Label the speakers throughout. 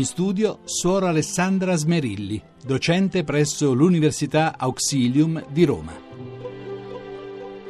Speaker 1: In studio Suor Alessandra Smerilli, docente presso l'Università Auxilium di Roma.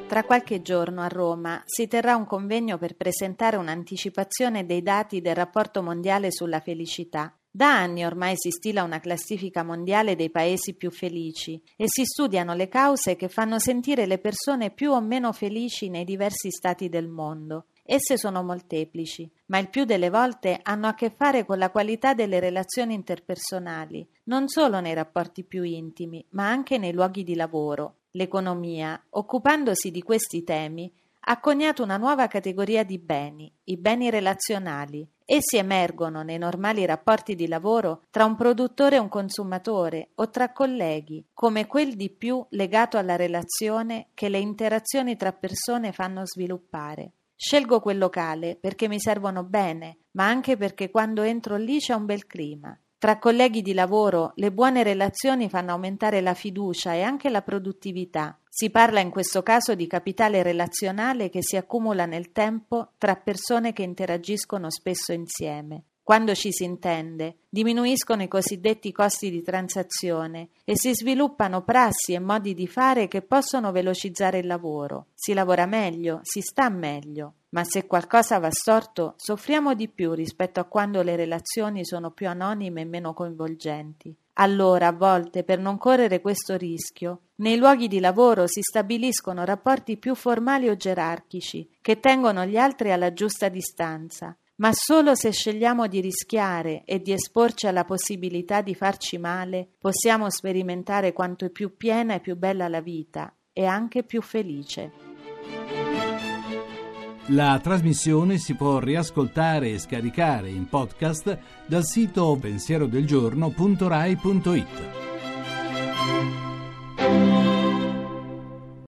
Speaker 2: Tra qualche giorno a Roma si terrà un convegno per presentare un'anticipazione dei dati del rapporto mondiale sulla felicità. Da anni ormai si stila una classifica mondiale dei paesi più felici e si studiano le cause che fanno sentire le persone più o meno felici nei diversi stati del mondo. Esse sono molteplici, ma il più delle volte hanno a che fare con la qualità delle relazioni interpersonali, non solo nei rapporti più intimi, ma anche nei luoghi di lavoro. L'economia, occupandosi di questi temi, ha coniato una nuova categoria di beni, i beni relazionali. Essi emergono nei normali rapporti di lavoro tra un produttore e un consumatore o tra colleghi, come quel di più legato alla relazione che le interazioni tra persone fanno sviluppare. Scelgo quel locale perché mi servono bene, ma anche perché quando entro lì c'è un bel clima. Tra colleghi di lavoro le buone relazioni fanno aumentare la fiducia e anche la produttività. Si parla in questo caso di capitale relazionale che si accumula nel tempo tra persone che interagiscono spesso insieme. Quando ci si intende, diminuiscono i cosiddetti costi di transazione e si sviluppano prassi e modi di fare che possono velocizzare il lavoro. Si lavora meglio, si sta meglio. Ma se qualcosa va storto, soffriamo di più rispetto a quando le relazioni sono più anonime e meno coinvolgenti. Allora, a volte, per non correre questo rischio, nei luoghi di lavoro si stabiliscono rapporti più formali o gerarchici, che tengono gli altri alla giusta distanza, ma solo se scegliamo di rischiare e di esporci alla possibilità di farci male, possiamo sperimentare quanto è più piena e più bella la vita e anche più felice.
Speaker 1: La trasmissione si può riascoltare e scaricare in podcast dal sito pensierodelgiorno.rai.it.